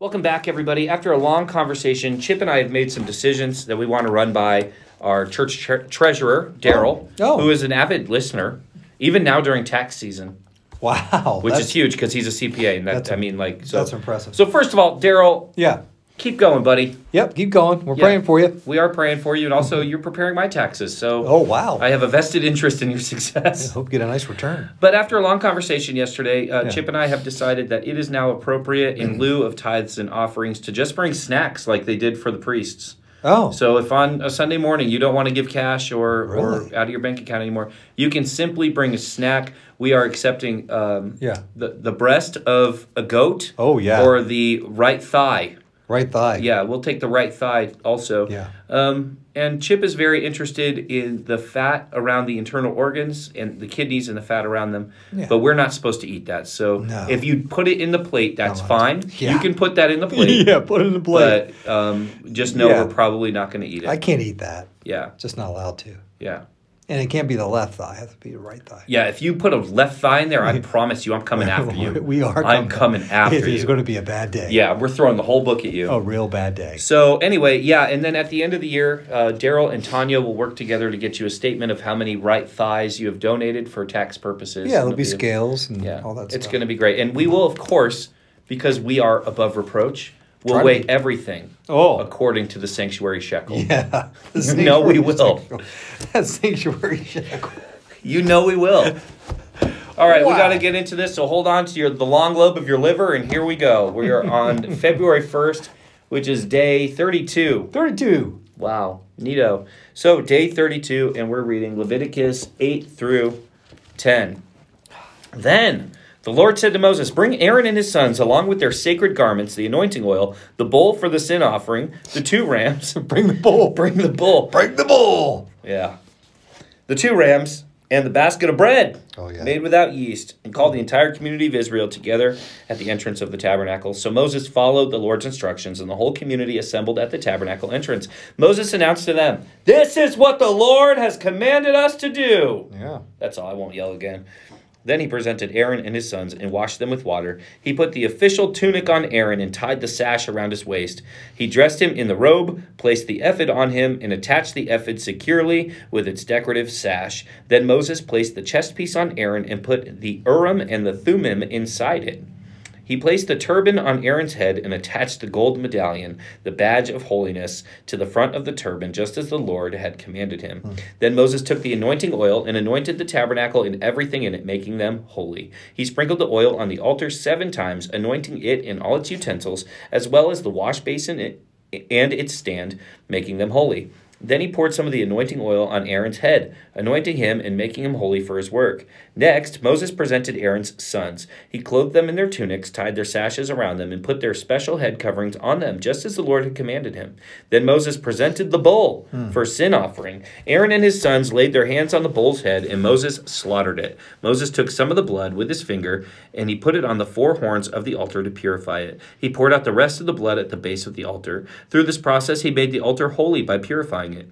Welcome back, everybody. After a long conversation, Chip and I have made some decisions that we want to run by our church tre- treasurer, Daryl, Oh. oh. who is an avid listener, even now during tax season, Wow. which that's- is huge because he's a CPA. And that, That's- I mean, like, so. that's impressive. So, first of all, Daryl, Yeah. Keep going, buddy. Yep. Keep going. We're Yeah. praying for you. We are praying for you, and also you're preparing my taxes. So, Oh wow. I have a vested interest in your success. I hope you get a nice return. But after a long conversation yesterday, uh, Yeah. Chip and I have decided that it is now appropriate, in lieu of tithes and offerings, to just bring snacks like they did for the priests. Oh. So if on a Sunday morning you don't want to give cash or, Really? or out of your bank account anymore, you can simply bring a snack. We are accepting um, Yeah. the, the breast of a goat Oh yeah. or the right thigh. Right thigh. Yeah, we'll take the right thigh also. Yeah. Um, and Chip is very interested in the fat around the internal organs and the kidneys and the fat around them. Yeah. But we're not supposed to eat that. So No. if you put it in the plate, that's fine. Yeah. You can put that in the plate. yeah. Put it in the plate. But um, just know Yeah. we're probably not going to eat it. I can't eat that. yeah, Just not allowed to. yeah. And it can't be the left thigh. It has to be the right thigh. Yeah, if you put a left thigh in there, I promise you I'm coming after you. we are. I'm coming after you. It's going to be a bad day. Yeah, we're throwing the whole book at you. A real bad day. So anyway, yeah, and then at the end of the year, uh, Daryl and Tanya will work together to get you a statement of how many right thighs you have donated for tax purposes. Yeah, there'll be it'll scales and Yeah, all that stuff. it's stuff. going to be great, and we will, of course, because we are above reproach, we'll Try weigh everything Oh. according to the sanctuary shekel. Yeah. The No, we will. shekel. That sanctuary shekel. You know we will. All right, we got to get into this. So hold on to your the long lobe of your liver, and here we go. We are on February first, which is day thirty-two. 32. Wow, neato. So, day 32, and we're reading Leviticus 8 through 10. Then the Lord said to Moses, Bring Aaron and his sons, along with their sacred garments, the anointing oil, the bull for the sin offering, the two rams. Bring the bull. Bring the bull. Bring the bull. Yeah. The two rams and the basket of bread Oh, yeah. made without yeast, and called the entire community of Israel together at the entrance of the tabernacle. So Moses followed the Lord's instructions, and the whole community assembled at the tabernacle entrance. Moses announced to them, This is what the Lord has commanded us to do. Yeah. That's all. I won't yell again. Then he presented Aaron and his sons and washed them with water. He put the official tunic on Aaron and tied the sash around his waist. He dressed him in the robe, placed the ephod on him, and attached the ephod securely with its decorative sash. Then Moses placed the chest piece on Aaron and put the Urim and the Thummim inside it. He placed the turban on Aaron's head and attached the gold medallion, the badge of holiness, to the front of the turban, just as the Lord had commanded him. Hmm. Then Moses took the anointing oil and anointed the tabernacle and everything in it, making them holy. He sprinkled the oil on the altar seven times, anointing it and all its utensils, as well as the wash basin and its stand, making them holy. Then he poured some of the anointing oil on Aaron's head, anointing him and making him holy for his work. Next, Moses presented Aaron's sons. He clothed them in their tunics, tied their sashes around them, and put their special head coverings on them, just as the Lord had commanded him. Then Moses presented the bull hmm. for sin offering. Aaron and his sons laid their hands on the bull's head, and Moses slaughtered it. Moses took some of the blood with his finger, and he put it on the four horns of the altar to purify it. He poured out the rest of the blood at the base of the altar. Through this process, he made the altar holy by purifying it.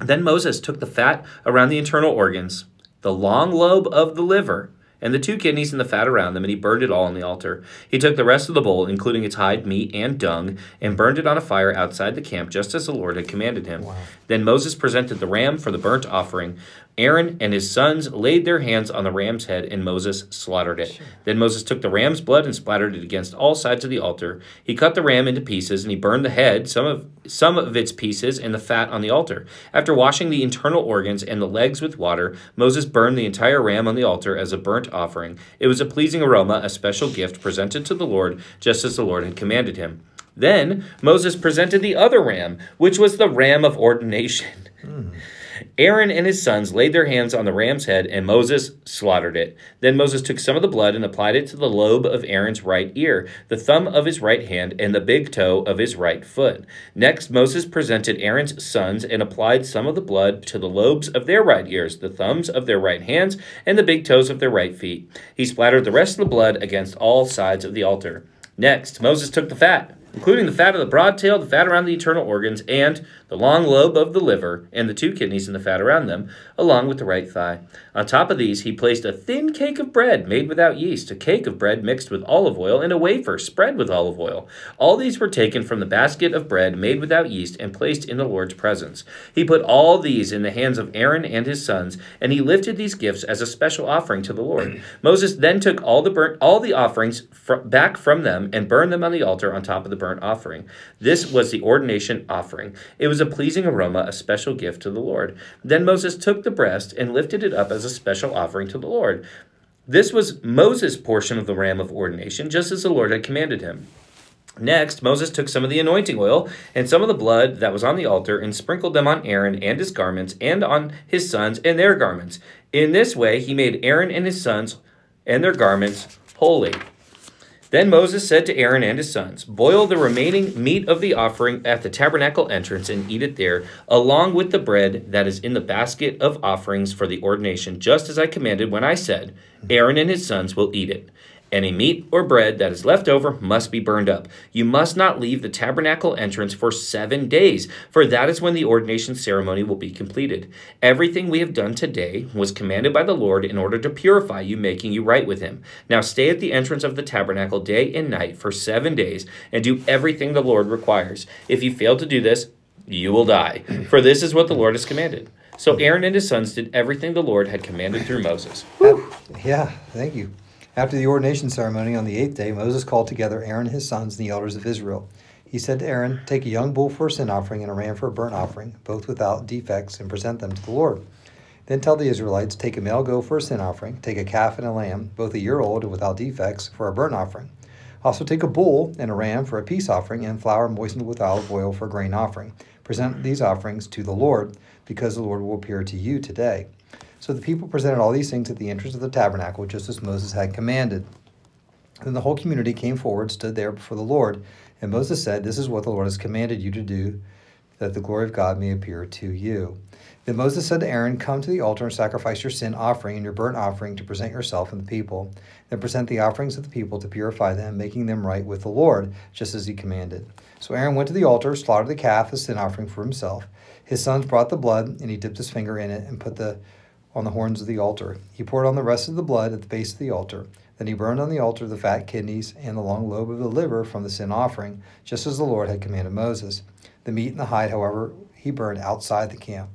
Then Moses took the fat around the internal organs, the long lobe of the liver, and the two kidneys and the fat around them, and he burned it all on the altar. He took the rest of the bull, including its hide, meat, and dung, and burned it on a fire outside the camp, just as the Lord had commanded him. Then Moses presented the ram for the burnt offering. Aaron and his sons laid their hands on the ram's head, and Moses slaughtered it. Then Moses took the ram's blood and splattered it against all sides of the altar. He cut the ram into pieces, and he burned the head, some of some of its pieces, and the fat on the altar. After washing the internal organs and the legs with water, Moses burned the entire ram on the altar as a burnt offering. It was a pleasing aroma, a special gift presented to the Lord, just as the Lord had commanded him. Then Moses presented the other ram, which was the ram of ordination. Hmm. Aaron and his sons laid their hands on the ram's head, and Moses slaughtered it. Then Moses took some of the blood and applied it to the lobe of Aaron's right ear, the thumb of his right hand, and the big toe of his right foot. Next, Moses presented Aaron's sons and applied some of the blood to the lobes of their right ears, the thumbs of their right hands, and the big toes of their right feet. He splattered the rest of the blood against all sides of the altar. Next, Moses took the fat, including the fat of the broad tail, the fat around the internal organs, and the long lobe of the liver, and the two kidneys and the fat around them, along with the right thigh. On top of these, he placed a thin cake of bread made without yeast, a cake of bread mixed with olive oil, and a wafer spread with olive oil. All these were taken from the basket of bread made without yeast and placed in the Lord's presence. He put all these in the hands of Aaron and his sons, and he lifted these gifts as a special offering to the Lord. Moses then took all the burnt all the offerings fr- back from them and burned them on the altar on top of the burnt offering. This was the ordination offering. It was a pleasing aroma, a special gift to the Lord. Then Moses took the breast and lifted it up as a special offering to the Lord. This was Moses' portion of the ram of ordination, just as the Lord had commanded him. Next, Moses took some of the anointing oil and some of the blood that was on the altar and sprinkled them on Aaron and his garments and on his sons and their garments. In this way, he made Aaron and his sons and their garments holy. Then Moses said to Aaron and his sons, Boil the remaining meat of the offering at the tabernacle entrance and eat it there, along with the bread that is in the basket of offerings for the ordination, just as I commanded when I said, Aaron and his sons will eat it. Any meat or bread that is left over must be burned up. You must not leave the tabernacle entrance for seven days, for that is when the ordination ceremony will be completed. Everything we have done today was commanded by the Lord in order to purify you, making you right with Him. Now stay at the entrance of the tabernacle day and night for seven days, and do everything the Lord requires. If you fail to do this, you will die. For this is what the Lord has commanded. So Aaron and his sons did everything the Lord had commanded through Moses. Yeah, thank you. After the ordination ceremony on the eighth day, Moses called together Aaron his sons and the elders of Israel. He said to Aaron, Take a young bull for a sin offering and a ram for a burnt offering, both without defects, and present them to the Lord. Then tell the Israelites, Take a male goat for a sin offering, take a calf and a lamb, both a year old and without defects, for a burnt offering. Also take a bull and a ram for a peace offering, and flour moistened with olive oil for a grain offering. Present these offerings to the Lord, because the Lord will appear to you today. So the people presented all these things at the entrance of the tabernacle, just as Moses had commanded. Then the whole community came forward, stood there before the Lord, and Moses said, This is what the Lord has commanded you to do, that the glory of God may appear to you. Then Moses said to Aaron, Come to the altar and sacrifice your sin offering and your burnt offering to present yourself and the people. Then present the offerings of the people to purify them, making them right with the Lord, just as he commanded. So Aaron went to the altar, slaughtered the calf as sin offering for himself. His sons brought the blood, and he dipped his finger in it and put the on the horns of the altar. He poured on the rest of the blood at the base of the altar. Then he burned on the altar the fat kidneys and the long lobe of the liver from the sin offering, just as the Lord had commanded Moses. The meat and the hide, however, he burned outside the camp.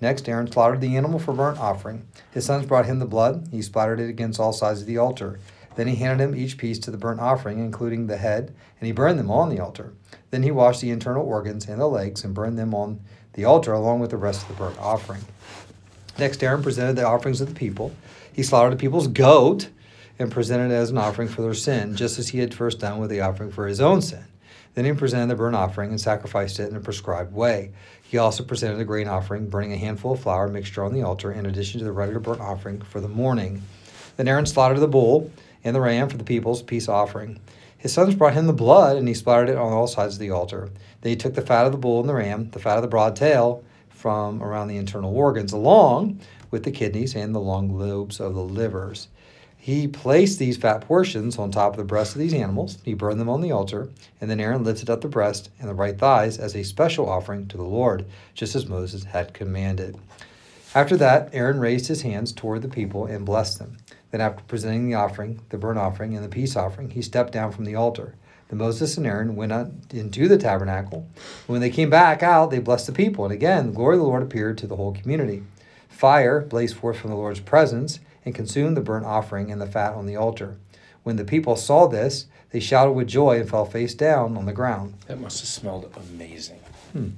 Next, Aaron slaughtered the animal for burnt offering. His sons brought him the blood. He splattered it against all sides of the altar. Then he handed him each piece to the burnt offering, including the head, and he burned them on the altar. Then he washed the internal organs and the legs and burned them on the altar along with the rest of the burnt offering. Next, Aaron presented the offerings of the people. He slaughtered the people's goat and presented it as an offering for their sin, just as he had first done with the offering for his own sin. Then he presented the burnt offering and sacrificed it in a prescribed way. He also presented a grain offering, burning a handful of flour mixture on the altar, in addition to the regular burnt offering for the morning. Then Aaron slaughtered the bull and the ram for the people's peace offering. His sons brought him the blood, and he splattered it on all sides of the altar. Then he took the fat of the bull and the ram, the fat of the broad tail, from around the internal organs, along with the kidneys and the long lobes of the livers. He placed these fat portions on top of the breasts of these animals. He burned them on the altar, and then Aaron lifted up the breast and the right thighs as a special offering to the Lord, just as Moses had commanded. After that, Aaron raised his hands toward the people and blessed them. Then, after presenting the offering, the burnt offering, and the peace offering, he stepped down from the altar. Then Moses and Aaron went out into the tabernacle. When they came back out, they blessed the people. And again, the glory of the Lord appeared to the whole community. Fire blazed forth from the Lord's presence and consumed the burnt offering and the fat on the altar. When the people saw this, they shouted with joy and fell face down on the ground. That must have smelled amazing. Hmm.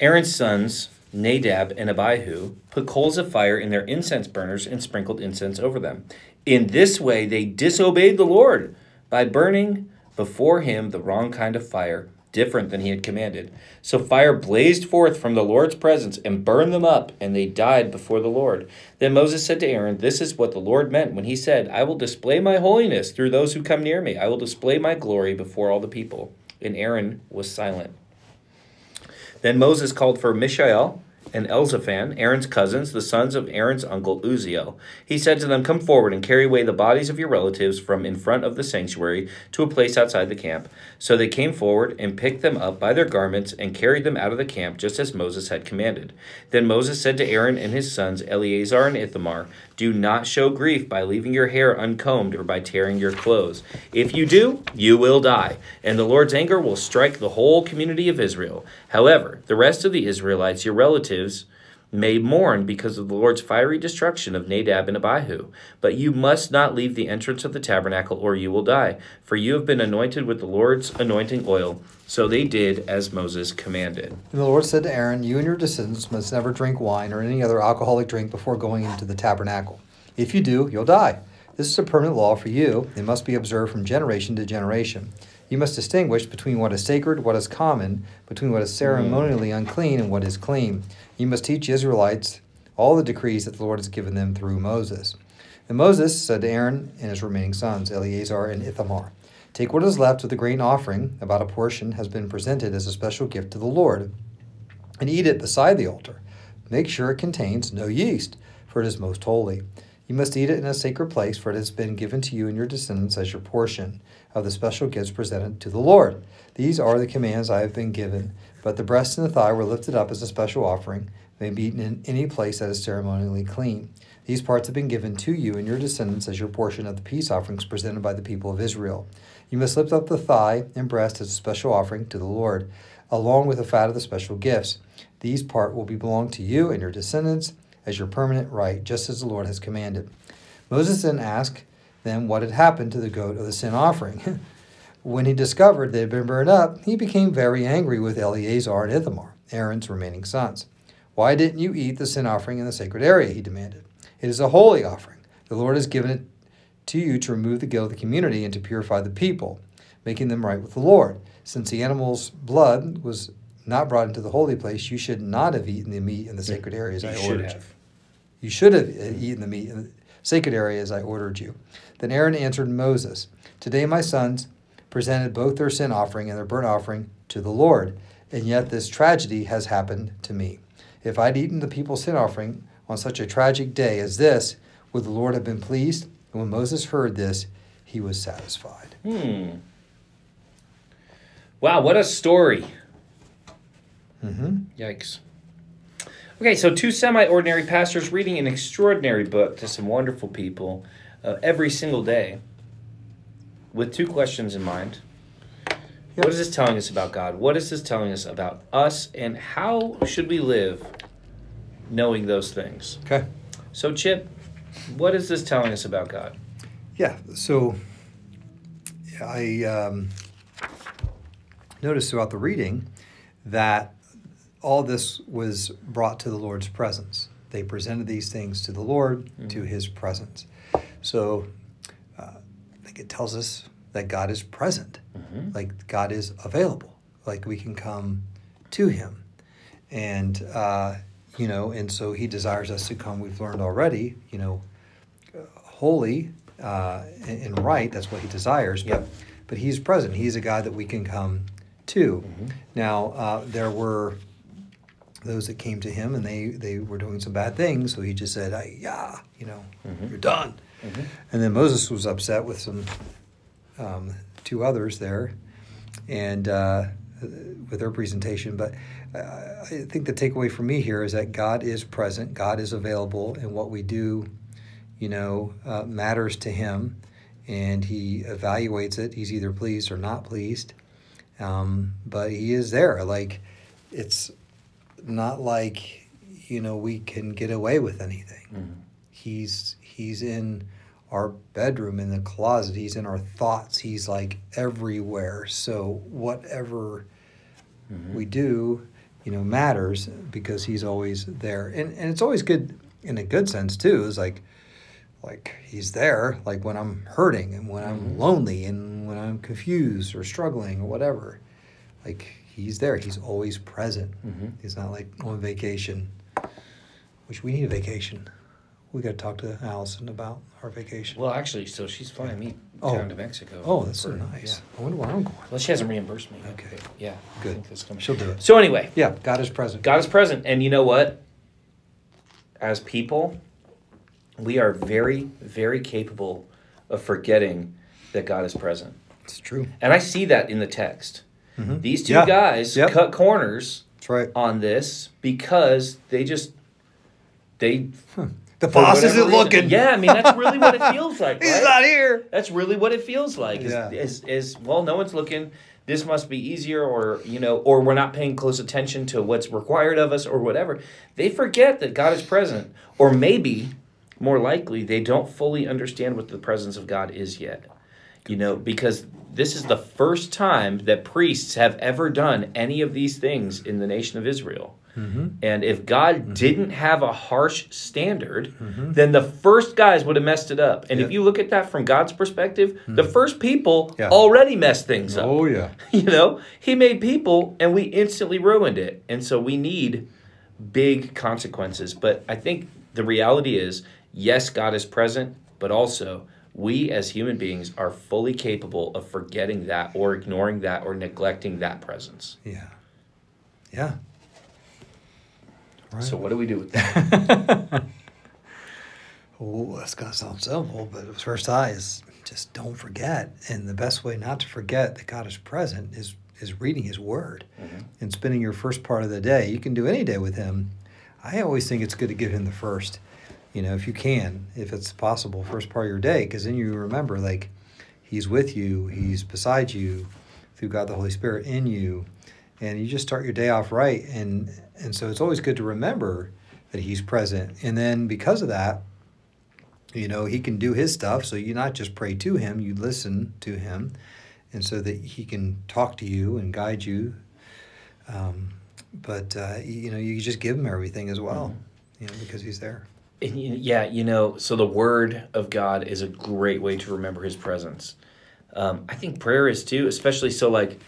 Aaron's sons, Nadab and Abihu, put coals of fire in their incense burners and sprinkled incense over them. In this way, they disobeyed the Lord by burning before him the wrong kind of fire, different than he had commanded. So fire blazed forth from the Lord's presence and burned them up, and they died before the Lord. Then Moses said to Aaron, This is what the Lord meant when he said, I will display my holiness through those who come near me. I will display my glory before all the people. And Aaron was silent. Then Moses called for Mishael and Elzaphan, Aaron's cousins, the sons of Aaron's uncle Uzziel. He said to them, Come forward and carry away the bodies of your relatives from in front of the sanctuary to a place outside the camp. So they came forward and picked them up by their garments and carried them out of the camp, just as Moses had commanded. Then Moses said to Aaron and his sons, Eleazar and Ithamar, Do not show grief by leaving your hair uncombed or by tearing your clothes. If you do, you will die, and the Lord's anger will strike the whole community of Israel. However, the rest of the Israelites, your relatives, may mourn because of the Lord's fiery destruction of Nadab and Abihu. But you must not leave the entrance of the tabernacle, or you will die, for you have been anointed with the Lord's anointing oil. So they did as Moses commanded. And the Lord said to Aaron, You and your descendants must never drink wine or any other alcoholic drink before going into the tabernacle. If you do, you'll die. This is a permanent law for you. It must be observed from generation to generation. You must distinguish between what is sacred, what is common, between what is hmm. ceremonially unclean and what is clean. You must teach Israelites all the decrees that the Lord has given them through Moses. And Moses said to Aaron and his remaining sons, Eleazar and Ithamar, Take what is left of the grain offering, about a portion has been presented as a special gift to the Lord, and eat it beside the altar. Make sure it contains no yeast, for it is most holy. You must eat it in a sacred place, for it has been given to you and your descendants as your portion of the special gifts presented to the Lord. These are the commands I have been given. But the breast and the thigh were lifted up as a special offering, may be eaten in any place that is ceremonially clean. These parts have been given to you and your descendants as your portion of the peace offerings presented by the people of Israel. You must lift up the thigh and breast as a special offering to the Lord, along with the fat of the special gifts. These part will be belong to you and your descendants as your permanent right, just as the Lord has commanded. Moses then asked them what had happened to the goat of the sin offering. when he discovered they had been burned up, he became very angry with Eleazar and Ithamar, Aaron's remaining sons. Why didn't you eat the sin offering in the sacred area? He demanded. It is a holy offering. The Lord has given it to you to remove the guilt of the community and to purify the people, making them right with the Lord. Since the animal's blood was not brought into the holy place, you should not have eaten the meat in the sacred areas I ordered you. You should have uh, eaten the meat in the sacred area as I ordered you. Then Aaron answered Moses, Today my sons presented both their sin offering and their burnt offering to the Lord, and yet this tragedy has happened to me. If I'd eaten the people's sin offering on such a tragic day as this, would the Lord have been pleased? And when Moses heard this, he was satisfied. Hmm. Wow, what a story. Mm-hmm. Yikes. Okay, so two semi ordinary pastors reading an extraordinary book to some wonderful people uh, every single day with two questions in mind. Yep. What is this telling us about God? What is this telling us about us? And how should we live knowing those things? Okay. So, Chip, what is this telling us about God? Yeah, so I um, noticed throughout the reading that all this was brought to the Lord's presence. They presented these things to the Lord, mm-hmm. to his presence. So uh, I think it tells us that God is present, mm-hmm. like God is available, like we can come to him. And, uh, you know, and so he desires us to come, we've learned already, you know, holy uh, and, right, that's what he desires. But, yep. but he's present. He's a God that we can come to. Mm-hmm. Now, uh, there were those that came to him and they, they were doing some bad things. So he just said, yeah, you know, mm-hmm. you're done. Mm-hmm. And then Moses was upset with some um, two others there and uh, with their presentation. But uh, I think the takeaway for me here is that God is present, God is available, and what we do, you know, uh, matters to him. And he evaluates it. He's either pleased or not pleased. Um, but he is there. Like, it's not like you know we can get away with anything. Mm-hmm. He's he's in our bedroom in the closet. He's in our thoughts. He's like everywhere. So whatever mm-hmm. we do, you know, matters because he's always there. And and it's always good in a good sense too. Is like like he's there like when I'm hurting and when I'm mm-hmm. lonely and when I'm confused or struggling or whatever. Like he's there. He's always present. Mm-hmm. He's not like on vacation, which we need a vacation. We got to talk to Allison about our vacation. Well, actually, so she's flying me Oh. down to Mexico. oh, that's so nice. yeah. I wonder where I'm going. Well, she hasn't reimbursed me. yet, Okay. Yeah. I Good. think that's coming. She'll do it. So anyway, Yeah, God is present. God is present, and you know what? As people, we are very, very capable of forgetting that God is present, It's true. and I see that in the text. Mhm. These two Yeah. guys Yep. cut corners right. on this because they just they The boss isn't reason- looking. Yeah, I mean that's really what it feels like. He's right? not here. That's really what it feels like. Is, Yeah. is, is well, no one's looking. This must be easier, or you know, or we're not paying close attention to what's required of us, or whatever. They forget that God is present, or maybe more likely they don't fully understand what the presence of God is yet. You know, because this is the first time that priests have ever done any of these things in the nation of Israel. Mm-hmm. And if God mm-hmm. didn't have a harsh standard, mm-hmm. then the first guys would have messed it up. And if you look at that from God's perspective, the mm-hmm. first people Yeah. already messed things up. Oh yeah. You know, He made people and we instantly ruined it. And so we need big consequences. But I think the reality is yes, God is present, but also we as human beings are fully capable of forgetting that or ignoring that or neglecting that presence. Yeah. Yeah. Right. So, what do we do with that? Oh, that's gonna sound simple, but first eye is just don't forget. And the best way not to forget that God is present is is reading His Word Mhm. and spending your first part of the day. You can do any day with Him. I always think it's good to give Him the first. You know, if you can, if it's possible, first part of your day, because then you remember like He's with you, He's beside you, through God the Holy Spirit in you, and you just start your day off right. And and so it's always good to remember that He's present. And then because of that, you know he can do his stuff so you not just pray to him you listen to him and so that he can talk to you and guide you um, but uh, you, know you just give him everything as well you know because he's there yeah, you know, so the word of God is a great way to remember his presence. Um, I think prayer is too, especially so like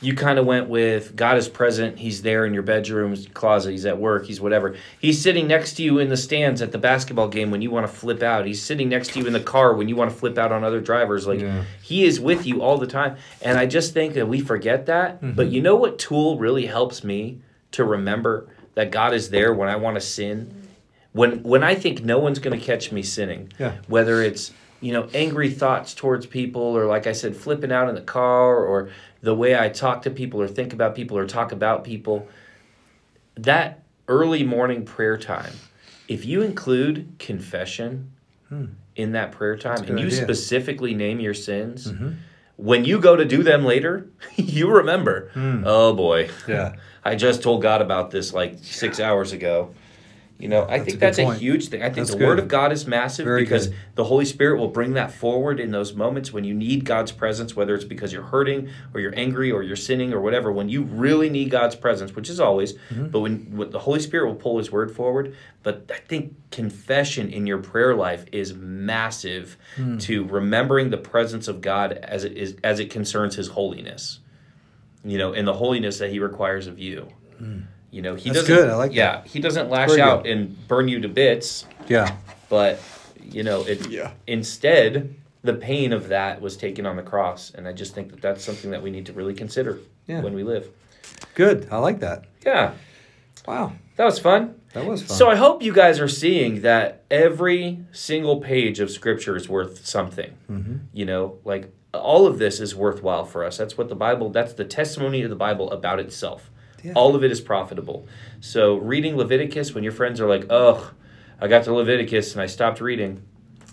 you kind of went with God is present, he's there in your bedroom, closet, he's at work, he's whatever. He's sitting next to you in the stands at the basketball game when you want to flip out. He's sitting next to you in the car when you want to flip out on other drivers. Like Yeah. he is with you all the time. And I just think that we forget that. But you know what tool really helps me to remember that God is there when I want to sin? When when I think no one's going to catch me sinning, Yeah. whether it's you know angry thoughts towards people or like I said flipping out in the car or the way I talk to people or think about people or talk about people, that early morning prayer time, if you include confession Hmm. in that prayer time and you idea. specifically name your sins, Mhm. when you go to do them later, you remember, Hmm. oh boy, yeah I just told God about this like six hours ago. You know, I That's a think good that's a huge thing. I think That's the good. Word of God is massive Very because good. the Holy Spirit will bring that forward in those moments when you need God's presence, whether it's because you're hurting or you're angry or you're sinning or whatever. When you really need God's presence, which is always, Mm-hmm. but when, when the Holy Spirit will pull His Word forward. But I think confession in your prayer life is massive Hmm. to remembering the presence of God as it is as it concerns His holiness you know, and the holiness that he requires of you. You know, he. That's doesn't. good. I like Yeah, he doesn't lash Very out good. and burn you to bits, yeah but you know, it. Yeah. Instead, the pain of that was taken on the cross, and I just think that that's something that we need to really consider Yeah. when we live. good i like that Yeah, wow that was fun. that was fun So I hope you guys are seeing that every single page of scripture is worth something. Mhm. You know, like all of this is worthwhile for us. That's what the Bible, that's the testimony of the Bible about itself. Yeah. All of it is profitable. So reading Leviticus when your friends are like, "Ugh, I got to Leviticus and I stopped reading."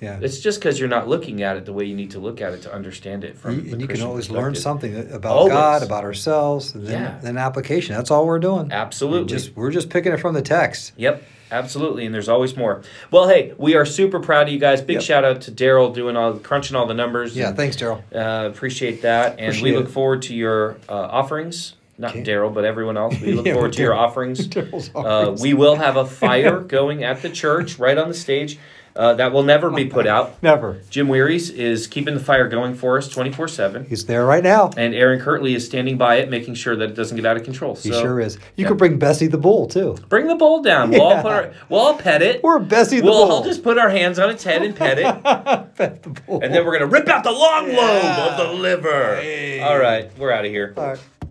yeah It's just because you're not looking at it the way you need to look at it to understand it from. and you, you can always learn something about Always. god about ourselves and then, Yeah. then application that's all we're doing Absolutely. just we're just picking it from the text Yep, absolutely, and there's always more. Well, hey, we are super proud of you guys. Big Yep. shout out to Daryl doing all crunching all the numbers. yeah and, thanks daryl uh, appreciate that, and we look it. forward to your uh, offerings not Daryl, but everyone else. We look Yeah, forward to your Daryl. offerings. Uh, we will have a fire going at the church right on the stage. Uh, that will never be put out. Never. Jim Wearies is keeping the fire going for us 24 7. He's there right now. And Aaron Kirtley is standing by it, making sure that it doesn't get out of control. He sure is. You yeah. could bring Bessie the bull too. bring the bowl down. We'll, all Yeah. put our, we'll all pet it. Or Bessie the Bull. We'll bull. all just put our hands on its head and pet it. Pet the bull. and then we're going to rip out the long lobe of the liver. Hey. All right, we're out of here. All right.